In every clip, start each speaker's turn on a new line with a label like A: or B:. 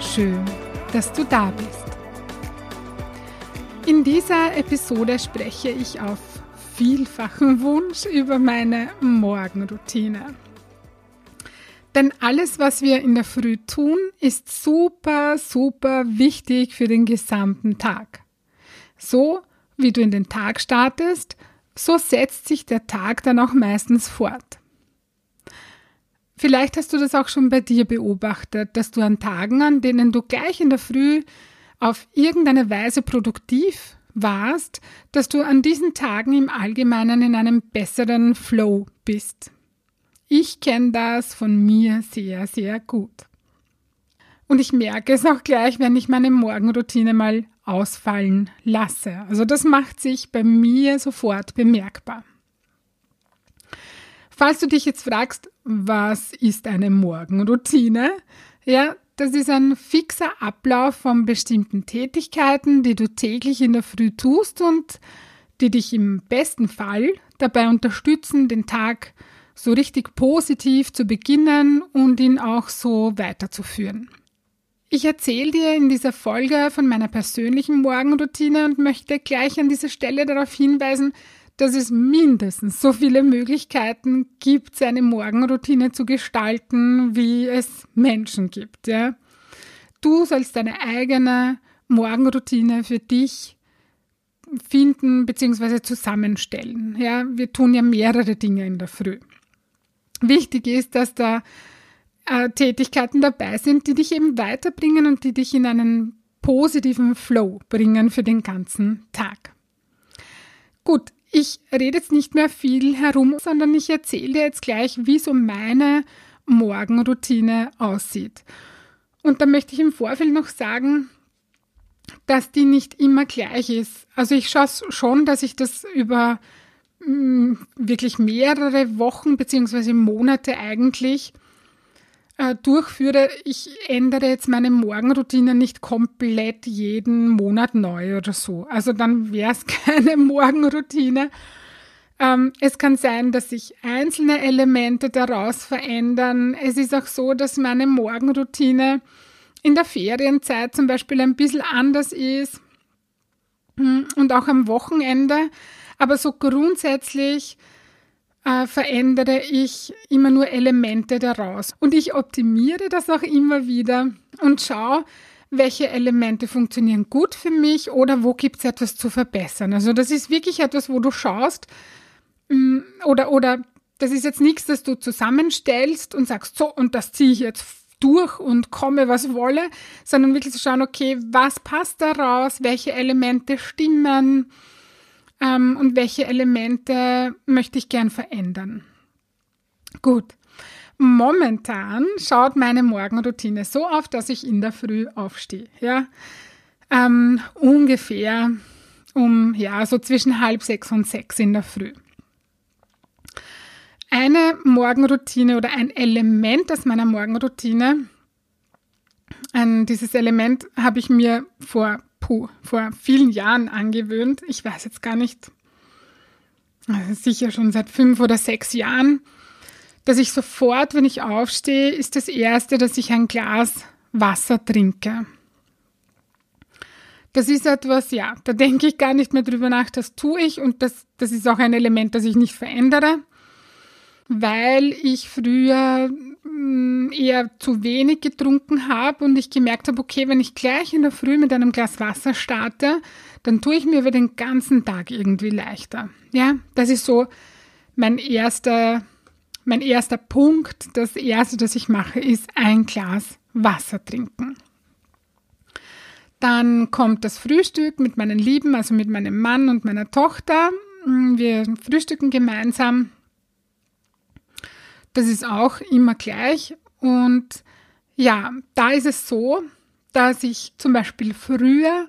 A: Schön, dass du da bist. In dieser Episode spreche ich auf vielfachen Wunsch über meine Morgenroutine. Denn alles, was wir in der Früh tun, ist super, super wichtig für den gesamten Tag. So wie du in den Tag startest, so setzt sich der Tag dann auch meistens fort. Vielleicht hast du das auch schon bei dir beobachtet, dass du an Tagen, an denen du gleich in der Früh auf irgendeine Weise produktiv warst, dass du an diesen Tagen im Allgemeinen in einem besseren Flow bist. Ich kenne das von mir sehr, sehr gut. Und ich merke es auch gleich, wenn ich meine Morgenroutine mal ausfallen lasse. Also das macht sich bei mir sofort bemerkbar. Falls du dich jetzt fragst, was ist eine Morgenroutine? Ja, das ist ein fixer Ablauf von bestimmten Tätigkeiten, die du täglich in der Früh tust und die dich im besten Fall dabei unterstützen, den Tag so richtig positiv zu beginnen und ihn auch so weiterzuführen. Ich erzähle dir in dieser Folge von meiner persönlichen Morgenroutine und möchte gleich an dieser Stelle darauf hinweisen, dass es mindestens so viele Möglichkeiten gibt, seine Morgenroutine zu gestalten, wie es Menschen gibt. Ja? Du sollst deine eigene Morgenroutine für dich finden bzw. zusammenstellen. Ja? Wir tun ja mehrere Dinge in der Früh. Wichtig ist, dass da äh, Tätigkeiten dabei sind, die dich eben weiterbringen und die dich in einen positiven Flow bringen für den ganzen Tag. Gut, ich rede jetzt nicht mehr viel herum, sondern ich erzähle dir jetzt gleich, wie so meine Morgenroutine aussieht. Und da möchte ich im Vorfeld noch sagen, dass die nicht immer gleich ist. Also ich schaue schon, dass ich das über mh, mm, wirklich mehrere Wochen beziehungsweise Monate eigentlich äh, durchführe. Ich ändere jetzt meine Morgenroutine nicht komplett jeden Monat neu oder so. Also dann wäre es keine Morgenroutine. Ähm, es kann sein, dass sich einzelne Elemente daraus verändern. Es ist auch so, dass meine Morgenroutine in der Ferienzeit zum Beispiel ein bisschen anders ist hm, und auch am Wochenende. Aber so grundsätzlich äh, verändere ich immer nur Elemente daraus. Und ich optimiere das auch immer wieder und schaue, welche Elemente funktionieren gut für mich oder wo gibt es etwas zu verbessern. Also das ist wirklich etwas, wo du schaust mm, oder, oder das ist jetzt nichts, das du zusammenstellst und sagst, so und das ziehe ich jetzt durch und komme, was wolle, sondern wirklich zu schauen, okay, was passt daraus, welche Elemente stimmen, ähm, und welche Elemente möchte ich gern verändern. Gut. Momentan schaut meine Morgenroutine so auf, dass ich in der Früh aufstehe. Ja, ähm, ungefähr um ja so zwischen halb sechs und sechs in der Früh. Eine Morgenroutine oder ein Element aus meiner Morgenroutine, ein, dieses Element habe ich mir vor puh, vor vielen Jahren angewöhnt. Ich weiß jetzt gar nicht, also sicher schon seit fünf oder sechs Jahren, dass ich sofort, wenn ich aufstehe, ist das Erste, dass ich ein Glas Wasser trinke. Das ist etwas, ja, da denke ich gar nicht mehr drüber nach, das tue ich und das, das ist auch ein Element, das ich nicht verändere, weil ich früher eher zu wenig getrunken habe und ich gemerkt habe, okay, wenn ich gleich in der Früh mit einem Glas Wasser starte, dann tue ich mir über den ganzen Tag irgendwie leichter. Ja, das ist so mein erster, mein erster Punkt. Das erste, das ich mache, ist ein Glas Wasser trinken. Dann kommt das Frühstück mit meinen Lieben, also mit meinem Mann und meiner Tochter. Mm, wir frühstücken gemeinsam das ist auch immer gleich. Und ja, da ist es so, dass ich zum Beispiel früher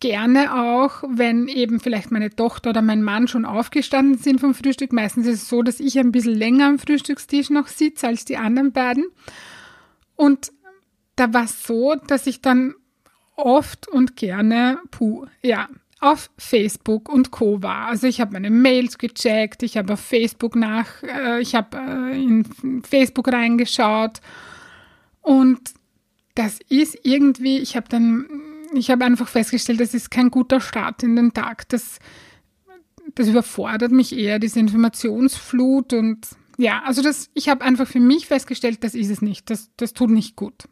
A: gerne auch, wenn eben vielleicht meine Tochter oder mein Mann schon aufgestanden sind vom Frühstück. Meistens ist es so, dass ich ein bisschen länger am Frühstückstisch noch sitze als die anderen beiden. Und da war es so, dass ich dann oft und gerne, puh, ja, auf Facebook und Co. war. Also ich habe meine Mails gecheckt, ich habe auf Facebook nach, äh, ich habe äh, in Facebook reingeschaut und das ist irgendwie, ich habe dann ich habe einfach festgestellt, das ist kein guter Start in den Tag. Das, das überfordert mich eher, diese Informationsflut und ja, also das, ich habe einfach für mich festgestellt, das ist es nicht. Das, das tut nicht gut.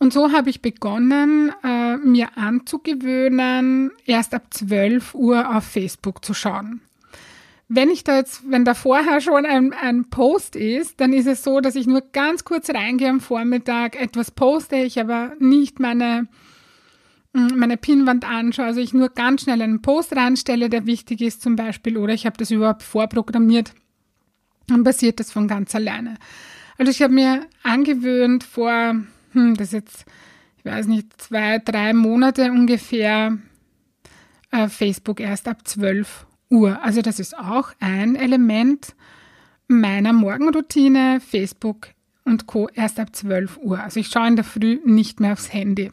A: Und so habe ich begonnen, äh, mir anzugewöhnen, erst ab 12 Uhr auf Facebook zu schauen wenn ich da jetzt, wenn da vorher schon ein, ein Post ist, dann ist es so, dass ich nur ganz kurz reingehe am Vormittag, etwas poste, ich aber nicht meine, mm, meine Pinwand anschaue, also ich nur ganz schnell einen Post reinstelle, der wichtig ist zum Beispiel, oder ich habe das überhaupt vorprogrammiert, dann passiert das von ganz alleine. Also ich habe mir angewöhnt vor, hm, das ist jetzt, ich weiß nicht, zwei, drei Monate ungefähr, äh, Facebook erst ab zwölf Uhr. Also das ist auch ein Element meiner Morgenroutine, Facebook und Co. erst ab 12 Uhr. Also ich schaue in der Früh nicht mehr aufs Handy.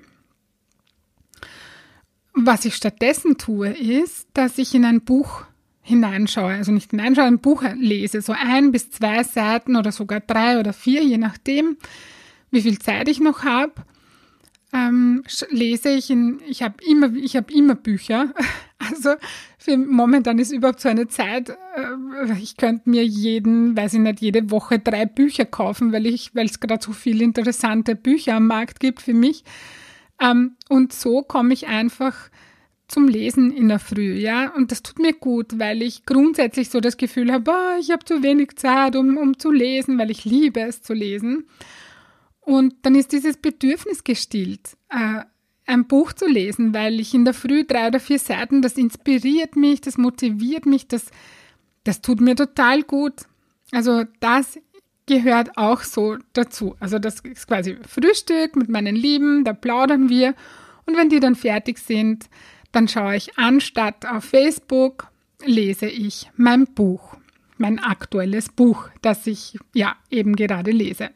A: Was ich stattdessen tue, ist, dass ich in ein Buch hineinschaue, also nicht hineinschaue, ein Buch lese, so ein bis zwei Seiten oder sogar drei oder vier, je nachdem, wie viel Zeit ich noch habe. Ähm, lese ich in, ich habe immer, ich habe immer Bücher, Also für momentan ist überhaupt so eine Zeit, äh, ich könnte mir jeden, weiß ich nicht, jede Woche drei Bücher kaufen, weil ich, weil es gerade so viele interessante Bücher am Markt gibt für mich. Ähm, und so komme ich einfach zum Lesen in der Früh, ja. Und das tut mir gut, weil ich grundsätzlich so das Gefühl habe, oh, ich habe zu wenig Zeit, um, um zu lesen, weil ich liebe es zu lesen. Und dann ist dieses Bedürfnis gestillt. Äh, ein Buch zu lesen, weil ich in der Früh drei oder vier Seiten, das inspiriert mich, das motiviert mich, das, das tut mir total gut. Also das gehört auch so dazu. Also das ist quasi Frühstück mit meinen Lieben, da plaudern wir und wenn die dann fertig sind, dann schaue ich anstatt auf Facebook, lese ich mein Buch, mein aktuelles Buch, das ich ja eben gerade lese.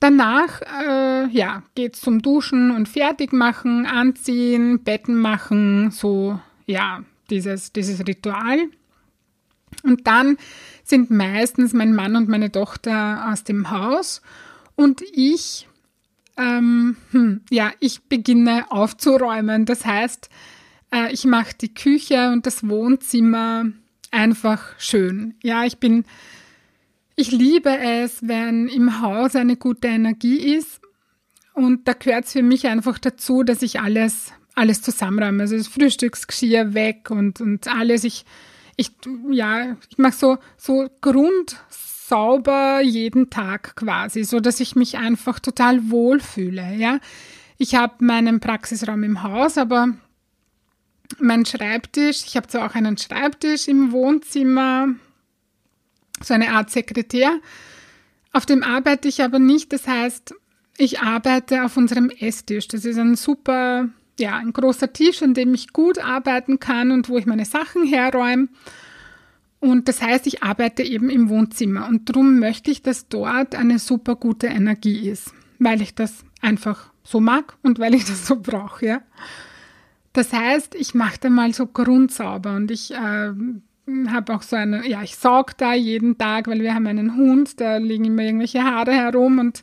A: Danach äh, ja, geht's zum Duschen und Fertigmachen, Anziehen, Betten machen, so ja, dieses, dieses Ritual. Und dann sind meistens mein Mann und meine Tochter aus dem Haus und ich, ähm, hm, ja, ich beginne aufzuräumen. Das heißt, äh, ich mache die Küche und das Wohnzimmer einfach schön. Ja, ich bin ich liebe es, wenn im Haus eine gute Energie ist. Und da gehört es für mich einfach dazu, dass ich alles, alles zusammenräume. Also das Frühstücksgeschirr weg und, und alles. Ich, ich, ja, ich mache so, so grundsauber jeden Tag quasi, so dass ich mich einfach total wohlfühle. Ja, ich habe meinen Praxisraum im Haus, aber mein Schreibtisch, ich habe zwar auch einen Schreibtisch im Wohnzimmer, so eine Art Sekretär. Auf dem arbeite ich aber nicht. Das heißt, ich arbeite auf unserem Esstisch. Das ist ein super, ja, ein großer Tisch, an dem ich gut arbeiten kann und wo ich meine Sachen herräume. Und das heißt, ich arbeite eben im Wohnzimmer. Und darum möchte ich, dass dort eine super gute Energie ist, weil ich das einfach so mag und weil ich das so brauche. Ja. Das heißt, ich mache da mal so grundsauber und ich äh, habe auch so eine, ja, ich saug da jeden Tag, weil wir haben einen Hund, da liegen immer irgendwelche Haare herum und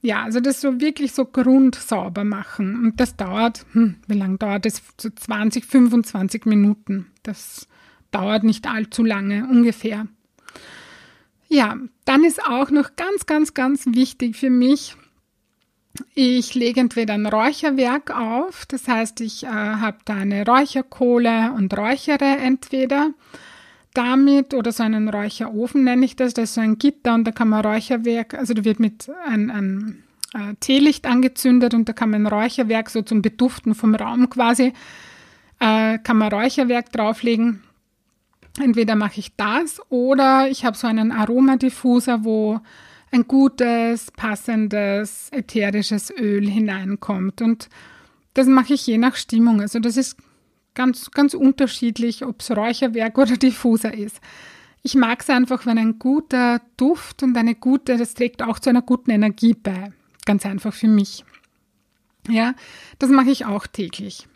A: ja, also das so wirklich so grundsauber machen. Und das dauert, hm, wie lange dauert das? So 20, 25 Minuten. Das dauert nicht allzu lange, ungefähr. Ja, dann ist auch noch ganz, ganz, ganz wichtig für mich, ich lege entweder ein Räucherwerk auf, das heißt, ich äh, habe da eine Räucherkohle und räuchere entweder damit oder so einen Räucherofen nenne ich das. Das ist so ein Gitter und da kann man Räucherwerk, also da wird mit ein, ein äh, Teelicht angezündet und da kann man Räucherwerk so zum Beduften vom Raum quasi, äh, kann man Räucherwerk drauflegen. Entweder mache ich das oder ich habe so einen Aromadiffuser, wo ein gutes, passendes, ätherisches Öl hineinkommt. Und das mache ich je nach Stimmung. Also das ist ganz, ganz unterschiedlich, ob es Räucherwerk oder Diffuser ist. Ich mag es einfach, wenn ein guter Duft und eine gute, das trägt auch zu einer guten Energie bei. Ganz einfach für mich. Ja, das mache ich auch täglich.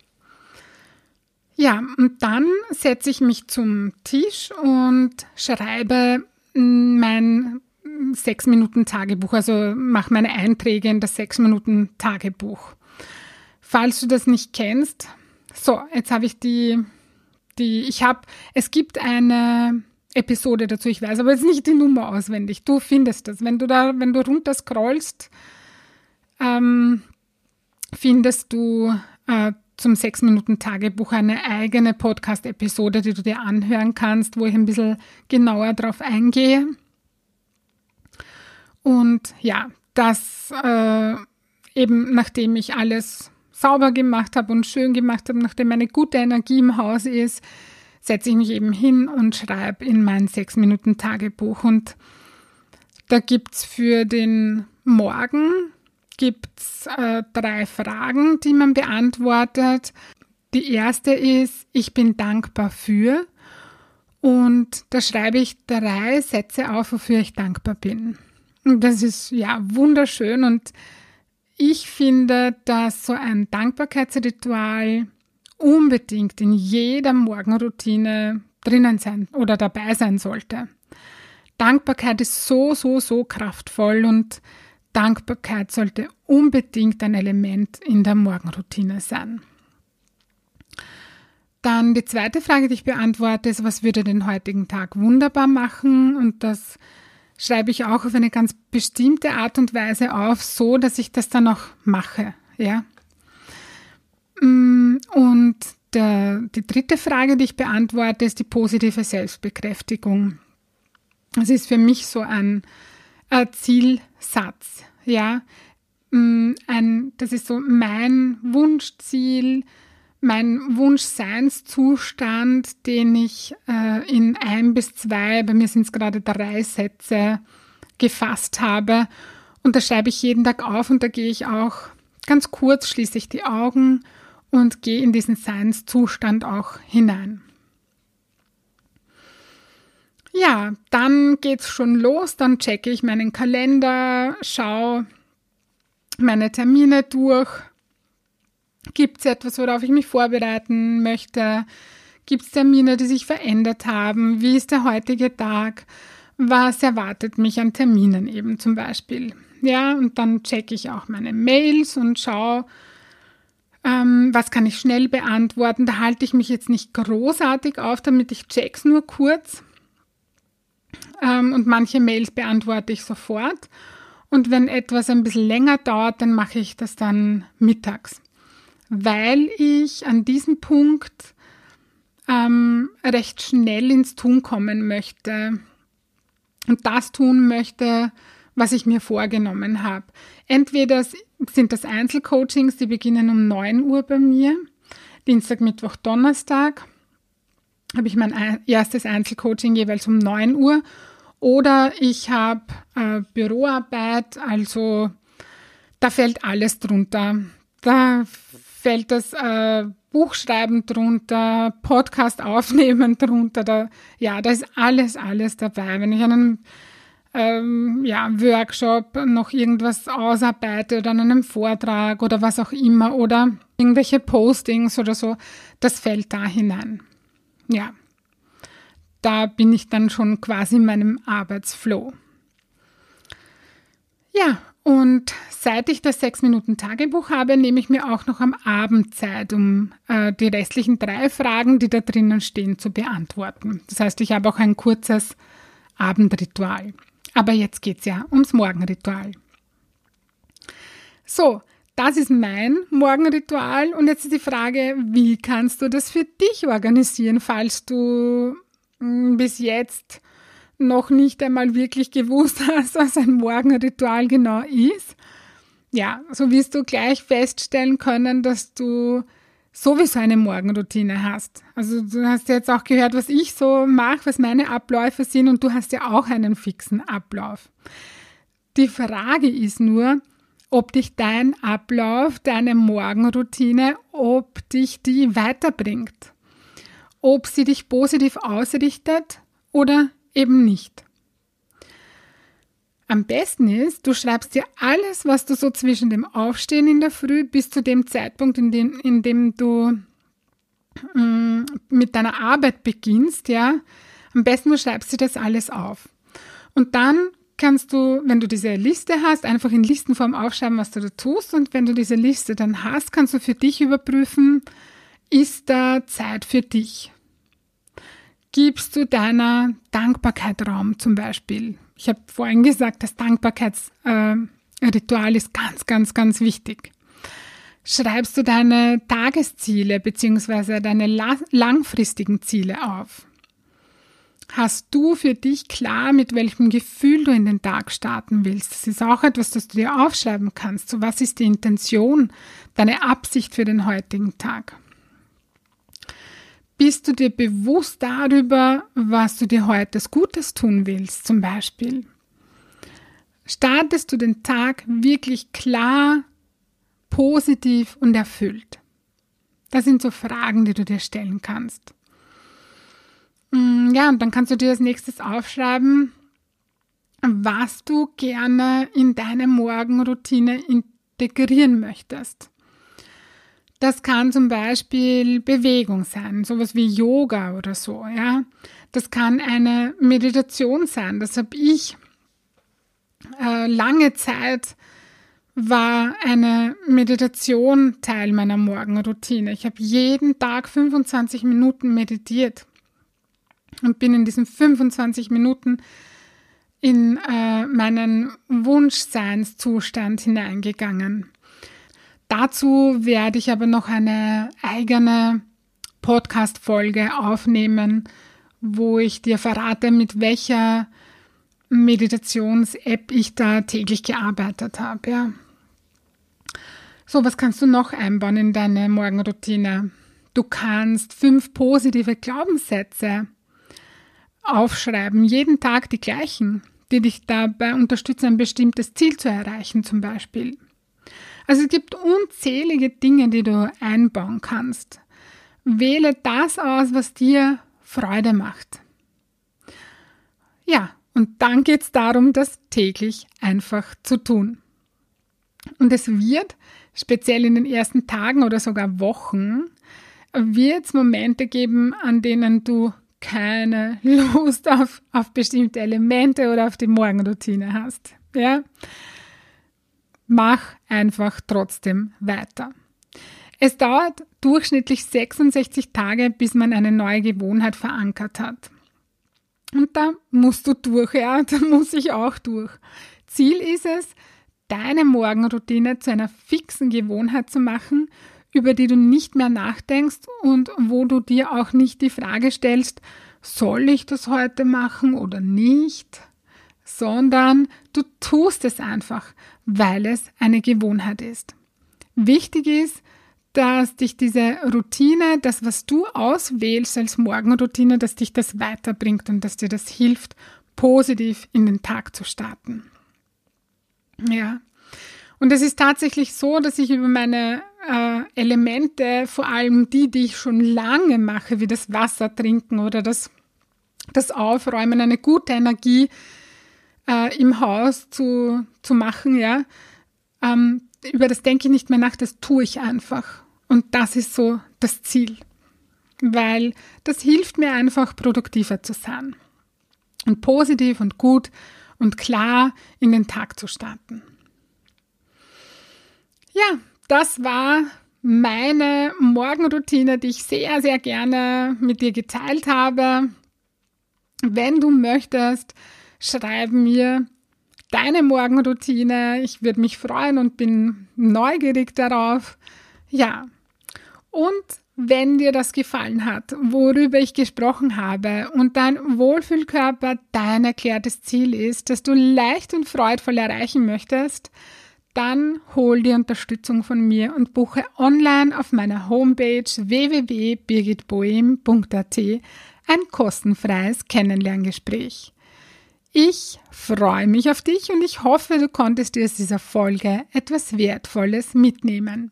A: Ja, und dann setze ich mich zum Tisch und schreibe mein sechs Minuten Tagebuch, also mache meine Einträge in das sechs Minuten Tagebuch. Falls du das nicht kennst, so, jetzt habe ich die, die, ich habe, es gibt eine Episode dazu, ich weiß aber jetzt nicht die Nummer auswendig. Du findest das. Wenn du da, wenn du runter scrollst, ähm, findest du äh, zum 6-Minuten-Tagebuch eine eigene Podcast-Episode, die du dir anhören kannst, wo ich ein bisschen genauer drauf eingehe. Und ja, das äh, eben nachdem ich alles sauber gemacht habe und schön gemacht habe, nachdem eine gute Energie im Haus ist, setze ich mich eben hin und schreibe in mein 6-Minuten-Tagebuch. Und da gibt es für den Morgen gibt's, äh, drei Fragen, die man beantwortet. Die erste ist, ich bin dankbar für. Und da schreibe ich drei Sätze auf, wofür ich dankbar bin. Und das ist ja wunderschön und ich finde, dass so ein Dankbarkeitsritual unbedingt in jeder Morgenroutine drinnen sein oder dabei sein sollte. Dankbarkeit ist so, so, so kraftvoll und Dankbarkeit sollte unbedingt ein Element in der Morgenroutine sein. Dann die zweite Frage, die ich beantworte, ist, was würde den heutigen Tag wunderbar machen? Und das schreibe ich auch auf eine ganz bestimmte Art und Weise auf, so dass ich das dann auch mache. Ja. Mm, und der, die dritte Frage, die ich beantworte, ist die positive Selbstbekräftigung. Das ist für mich so ein, ein Zielsatz. Ja. Mm, ein, das ist so mein Wunschziel, mein Wunschseinszustand, den ich äh, in ein bis zwei, bei mir sind es gerade drei Sätze, gefasst habe. Und das schreibe ich jeden Tag auf und da gehe ich auch ganz kurz, schließe ich die Augen und gehe in diesen Seinszustand auch hinein. Ja, dann geht's schon los, dann checke ich meinen Kalender, schaue meine Termine durch Gibt es etwas, worauf ich mich vorbereiten möchte? Gibt es Termine, die sich verändert haben? Wie ist der heutige Tag? Was erwartet mich an Terminen eben zum Beispiel? Ja, und dann checke ich auch meine Mails und schaue, ähm, was kann ich schnell beantworten. Da halte ich mich jetzt nicht großartig auf, damit ich check's nur kurz. Ähm, und manche Mails beantworte ich sofort. Und wenn etwas ein bisschen länger dauert, dann mache ich das dann mittags weil ich an diesem Punkt ähm, recht schnell ins Tun kommen möchte und das tun möchte, was ich mir vorgenommen habe. Entweder sind das Einzelcoachings, die beginnen um 9 Uhr bei mir, Dienstag, Mittwoch, Donnerstag habe ich mein erstes Einzelcoaching jeweils um 9 Uhr oder ich habe äh, Büroarbeit, also da fällt alles drunter. Da fällt das äh, Buchschreiben drunter, Podcast aufnehmen drunter. Da, ja, da ist alles, alles dabei. Wenn ich einen ähm, ja, Workshop noch irgendwas ausarbeite oder an einem Vortrag oder was auch immer oder irgendwelche Postings oder so, das fällt da hinein. Ja, da bin ich dann schon quasi in meinem Arbeitsflow. Ja, und seit ich das 6-Minuten-Tagebuch habe, nehme ich mir auch noch am Abend Zeit, um äh, die restlichen drei Fragen, die da drinnen stehen, zu beantworten. Das heißt, ich habe auch ein kurzes Abendritual. Aber jetzt geht es ja ums Morgenritual. So, das ist mein Morgenritual und jetzt ist die Frage, wie kannst du das für dich organisieren, falls du hm, bis jetzt noch nicht einmal wirklich gewusst hast, was ein Morgenritual genau ist. Ja, so wirst du gleich feststellen können, dass du sowieso eine Morgenroutine hast. Also du hast jetzt auch gehört, was ich so mache, was meine Abläufe sind und du hast ja auch einen fixen Ablauf. Die Frage ist nur, ob dich dein Ablauf, deine Morgenroutine, ob dich die weiterbringt. Ob sie dich positiv ausrichtet oder eben nicht. Am besten ist, du schreibst dir alles, was du so zwischen dem Aufstehen in der Früh bis zu dem Zeitpunkt, in dem, in dem du mm, mit deiner Arbeit beginnst, ja. Am besten du schreibst dir das alles auf. Und dann kannst du, wenn du diese Liste hast, einfach in Listenform aufschreiben, was du da tust. Und wenn du diese Liste dann hast, kannst du für dich überprüfen, ist da Zeit für dich? Gibst du deiner Dankbarkeit Raum zum Beispiel? Ich habe vorhin gesagt, das Dankbarkeitsritual äh, ist ganz, ganz, ganz wichtig. Schreibst du deine Tagesziele bzw. deine langfristigen Ziele auf? Hast du für dich klar, mit welchem Gefühl du in den Tag starten willst? Das ist auch etwas, das du dir aufschreiben kannst. So, was ist die Intention, deine Absicht für den heutigen Tag? Bist du dir bewusst darüber, was du dir heute Gutes tun willst, zum Beispiel? Startest du den Tag wirklich klar, positiv und erfüllt? Das sind so Fragen, die du dir stellen kannst. Mm, ja, und dann kannst du dir als nächstes aufschreiben, was du gerne in deine Morgenroutine integrieren möchtest. Das kann zum Beispiel Bewegung sein, sowas wie Yoga oder so, ja. Das kann eine Meditation sein. Das habe ich äh, lange Zeit war eine Meditation Teil meiner Morgenroutine. Ich habe jeden Tag 25 Minuten meditiert und bin in diesen 25 Minuten in äh, meinen Wunschseinszustand hineingegangen. Dazu werde ich aber noch eine eigene Podcast-Folge aufnehmen, wo ich dir verrate, mit welcher Meditations-App ich da täglich gearbeitet habe. Ja. So, was kannst du noch einbauen in deine Morgenroutine? Du kannst fünf positive Glaubenssätze aufschreiben, jeden Tag die gleichen, die dich dabei unterstützen, ein bestimmtes Ziel zu erreichen, zum Beispiel. Also es gibt unzählige Dinge, die du einbauen kannst. Wähle das aus, was dir Freude macht. Ja, und dann geht es darum, das täglich einfach zu tun. Und es wird, speziell in den ersten Tagen oder sogar Wochen, wird es Momente geben, an denen du keine Lust auf, auf bestimmte Elemente oder auf die Morgenroutine hast. Ja? Mach einfach trotzdem weiter. Es dauert durchschnittlich 66 Tage, bis man eine neue Gewohnheit verankert hat. Und da musst du durch, ja, da muss ich auch durch. Ziel ist es, deine Morgenroutine zu einer fixen Gewohnheit zu machen, über die du nicht mehr nachdenkst und wo du dir auch nicht die Frage stellst, soll ich das heute machen oder nicht? Sondern du tust es einfach, weil es eine Gewohnheit ist. Wichtig ist, dass dich diese Routine, das, was du auswählst als Morgenroutine, dass dich das weiterbringt und dass dir das hilft, positiv in den Tag zu starten. Ja. Und es ist tatsächlich so, dass ich über meine äh, Elemente, vor allem die, die ich schon lange mache, wie das Wasser trinken oder das, das Aufräumen, eine gute Energie äh, im Haus zu, zu machen, ja. Ähm, über das denke ich nicht mehr nach, das tue ich einfach. Und das ist so das Ziel. Weil das hilft mir einfach, produktiver zu sein. Und positiv und gut und klar in den Tag zu starten. Ja, das war meine Morgenroutine, die ich sehr, sehr gerne mit dir geteilt habe. Wenn du möchtest, schreib mir deine Morgenroutine. Ich würde mich freuen und bin neugierig darauf. Ja. Und wenn dir das gefallen hat, worüber ich gesprochen habe und dein Wohlfühlkörper dein erklärtes Ziel ist, das du leicht und freudvoll erreichen möchtest, dann hol die Unterstützung von mir und buche online auf meiner Homepage www.birgitboehm.at ein kostenfreies Kennenlerngespräch. Ich freue mich auf dich und ich hoffe, du konntest dir aus dieser Folge etwas Wertvolles mitnehmen.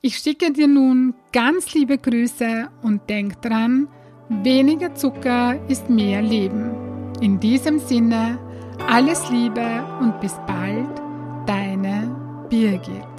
A: Ich schicke dir nun ganz liebe Grüße und denk dran, weniger Zucker ist mehr Leben. In diesem Sinne, alles Liebe und bis bald, deine Birgit.